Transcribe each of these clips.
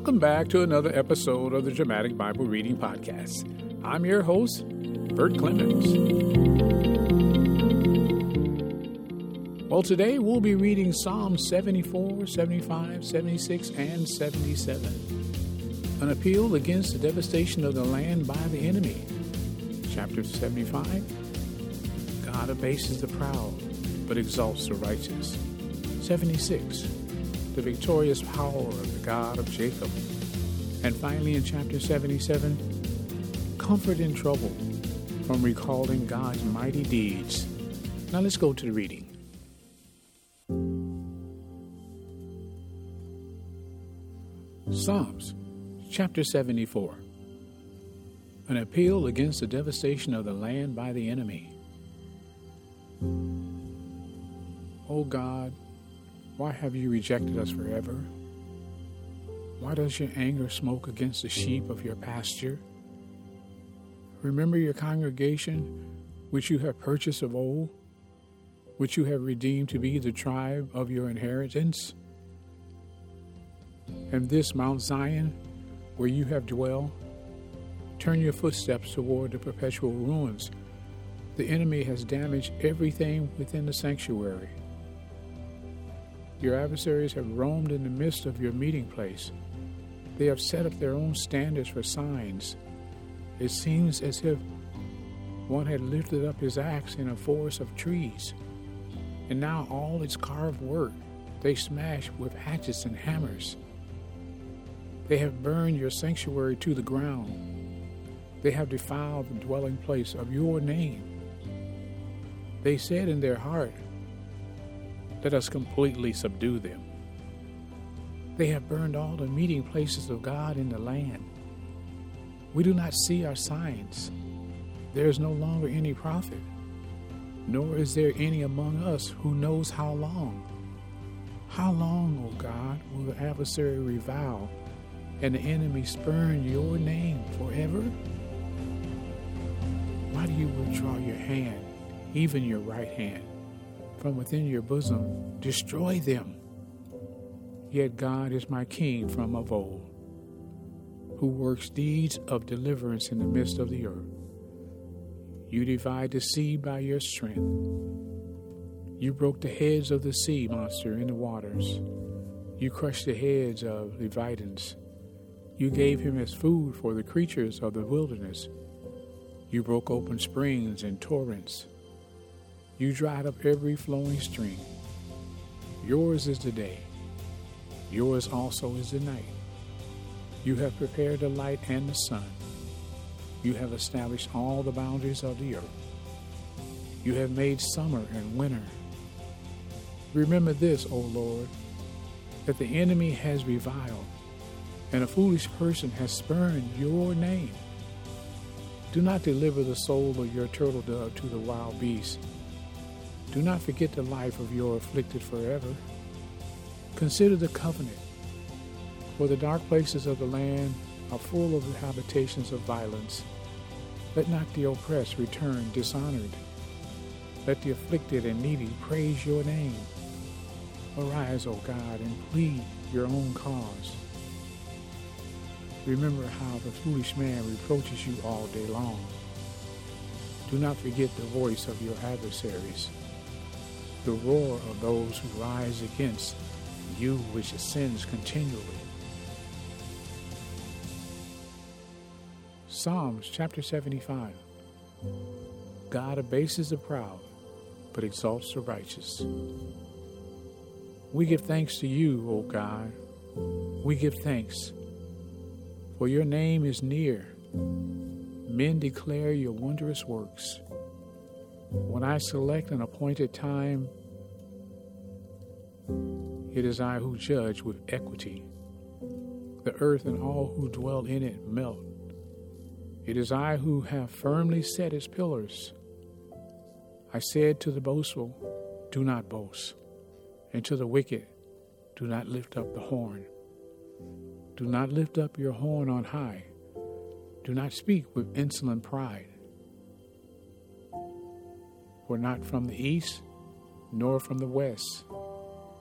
Welcome back to another episode of the Dramatic Bible Reading Podcast. I'm your host, Bert Clemons. Well, today we'll be reading Psalms 74, 75, 76, and 77. An appeal against the devastation of the land by the enemy. Chapter 75 God abases the proud, but exalts the righteous. 76 the victorious power of the God of Jacob. And finally, in chapter 77, comfort in trouble from recalling God's mighty deeds. Now let's go to the reading. Psalms chapter 74 An appeal against the devastation of the land by the enemy. O God, why have you rejected us forever? Why does your anger smoke against the sheep of your pasture? Remember your congregation, which you have purchased of old, which you have redeemed to be the tribe of your inheritance? And this Mount Zion, where you have dwelled, turn your footsteps toward the perpetual ruins. The enemy has damaged everything within the sanctuary. Your adversaries have roamed in the midst of your meeting place. They have set up their own standards for signs. It seems as if one had lifted up his axe in a forest of trees, and now all its carved work they smash with hatchets and hammers. They have burned your sanctuary to the ground. They have defiled the dwelling place of your name. They said in their heart, let us completely subdue them. They have burned all the meeting places of God in the land. We do not see our signs. There is no longer any prophet, nor is there any among us who knows how long. How long, O God, will the adversary revile and the enemy spurn your name forever? Why do you withdraw your hand, even your right hand? From within your bosom, destroy them. Yet God is my King from of old, who works deeds of deliverance in the midst of the earth. You divide the sea by your strength. You broke the heads of the sea monster in the waters. You crushed the heads of Leviathans. You gave him as food for the creatures of the wilderness. You broke open springs and torrents. You dried up every flowing stream. Yours is the day. Yours also is the night. You have prepared the light and the sun. You have established all the boundaries of the earth. You have made summer and winter. Remember this, O Lord, that the enemy has reviled, and a foolish person has spurned your name. Do not deliver the soul of your turtle dove to the wild beasts do not forget the life of your afflicted forever. Consider the covenant, for the dark places of the land are full of the habitations of violence. Let not the oppressed return dishonored. Let the afflicted and needy praise your name. Arise, O God, and plead your own cause. Remember how the foolish man reproaches you all day long. Do not forget the voice of your adversaries the roar of those who rise against you which ascends continually. Psalms chapter 75 God abases the proud, but exalts the righteous. We give thanks to you, O God. We give thanks, for your name is near. Men declare your wondrous works. When I select an appointed time, it is I who judge with equity. The earth and all who dwell in it melt. It is I who have firmly set its pillars. I said to the boastful, Do not boast, and to the wicked, Do not lift up the horn. Do not lift up your horn on high. Do not speak with insolent pride. For not from the east, nor from the west,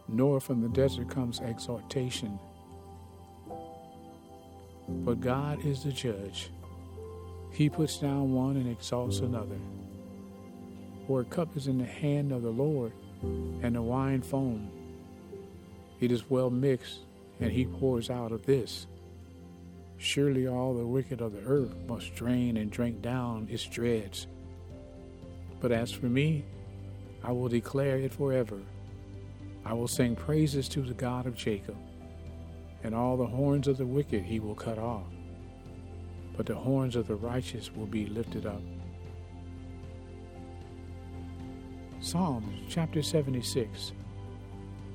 nor from the desert comes exhortation. But God is the judge. He puts down one and exalts another. For a cup is in the hand of the Lord, and the wine foam. It is well mixed, and he pours out of this. Surely all the wicked of the earth must drain and drink down its dregs. But as for me, I will declare it forever. I will sing praises to the God of Jacob, and all the horns of the wicked he will cut off, but the horns of the righteous will be lifted up. Psalms chapter 76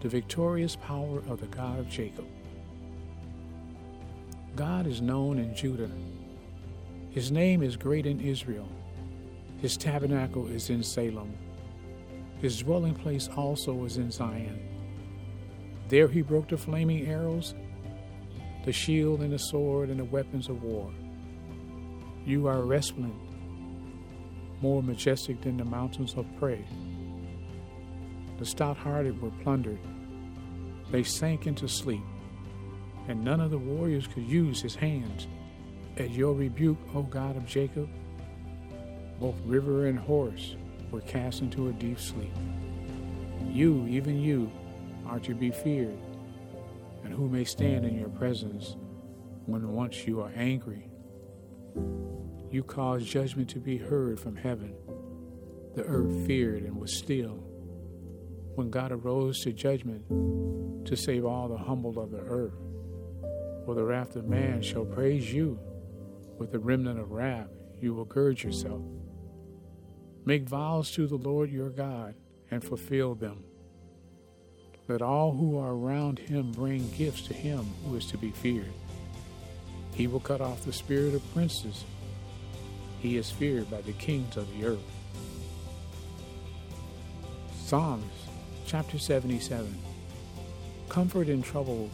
The victorious power of the God of Jacob. God is known in Judah. His name is great in Israel. His tabernacle is in Salem. His dwelling place also is in Zion. There he broke the flaming arrows, the shield and the sword and the weapons of war. You are resplendent, more majestic than the mountains of prey. The stout hearted were plundered. They sank into sleep, and none of the warriors could use his hands. At your rebuke, O God of Jacob, both river and horse were cast into a deep sleep. You, even you, are to be feared, and who may stand in your presence when once you are angry? You caused judgment to be heard from heaven. The earth feared and was still. When God arose to judgment to save all the humble of the earth, for the wrath of man shall praise you. With the remnant of wrath you will gird yourself. Make vows to the Lord your God and fulfill them. Let all who are around him bring gifts to him who is to be feared. He will cut off the spirit of princes. He is feared by the kings of the earth. Psalms chapter 77 Comfort in trouble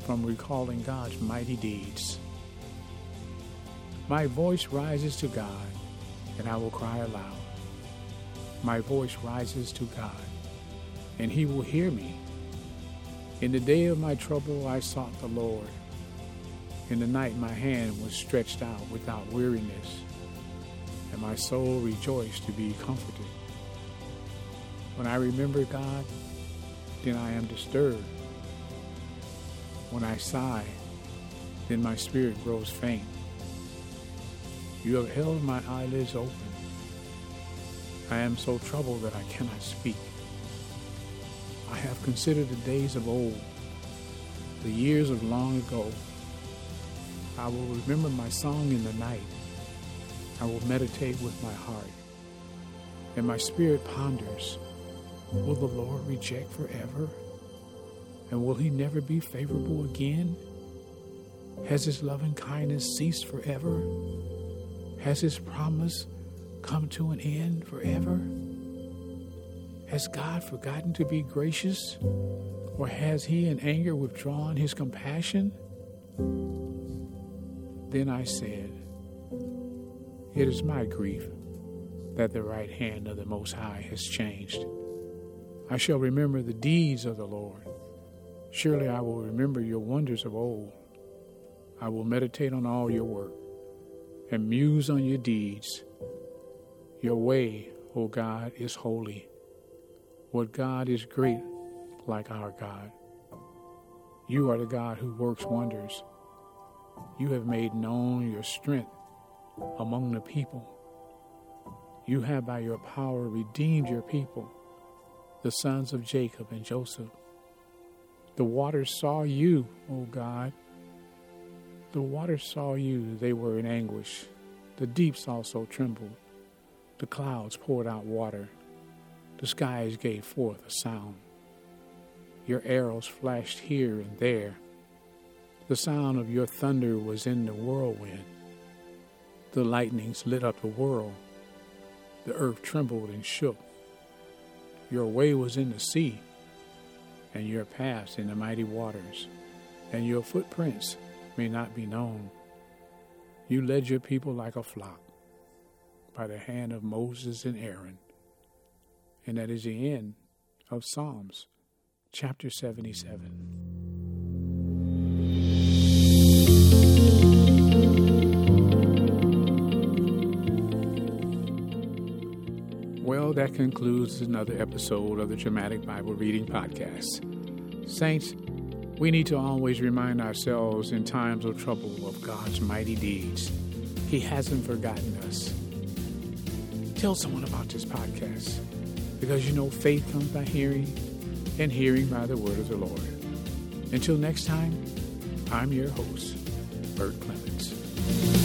from recalling God's mighty deeds. My voice rises to God, and I will cry aloud my voice rises to God, and he will hear me. In the day of my trouble, I sought the Lord. In the night, my hand was stretched out without weariness, and my soul rejoiced to be comforted. When I remember God, then I am disturbed. When I sigh, then my spirit grows faint. You have held my eyelids open. I am so troubled that I cannot speak. I have considered the days of old, the years of long ago. I will remember my song in the night. I will meditate with my heart. And my spirit ponders Will the Lord reject forever? And will he never be favorable again? Has his loving kindness ceased forever? Has his promise come to an end forever? Has God forgotten to be gracious? Or has he in anger withdrawn his compassion? Then I said, It is my grief that the right hand of the Most High has changed. I shall remember the deeds of the Lord. Surely I will remember your wonders of old. I will meditate on all your work and muse on your deeds. Your way, O God, is holy. What God is great like our God? You are the God who works wonders. You have made known your strength among the people. You have by your power redeemed your people, the sons of Jacob and Joseph. The waters saw you, O God. The waters saw you, they were in anguish. The deeps also trembled. The clouds poured out water. The skies gave forth a sound. Your arrows flashed here and there. The sound of your thunder was in the whirlwind. The lightnings lit up the world. The earth trembled and shook. Your way was in the sea, and your paths in the mighty waters, and your footprints may not be known. You led your people like a flock by the hand of Moses and Aaron. And that is the end of Psalms chapter 77. Well, that concludes another episode of the Dramatic Bible Reading Podcast. Saints, we need to always remind ourselves in times of trouble of God's mighty deeds. He hasn't forgotten us. Tell someone about this podcast because you know faith comes by hearing and hearing by the word of the Lord. Until next time, I'm your host, Bert Clemons.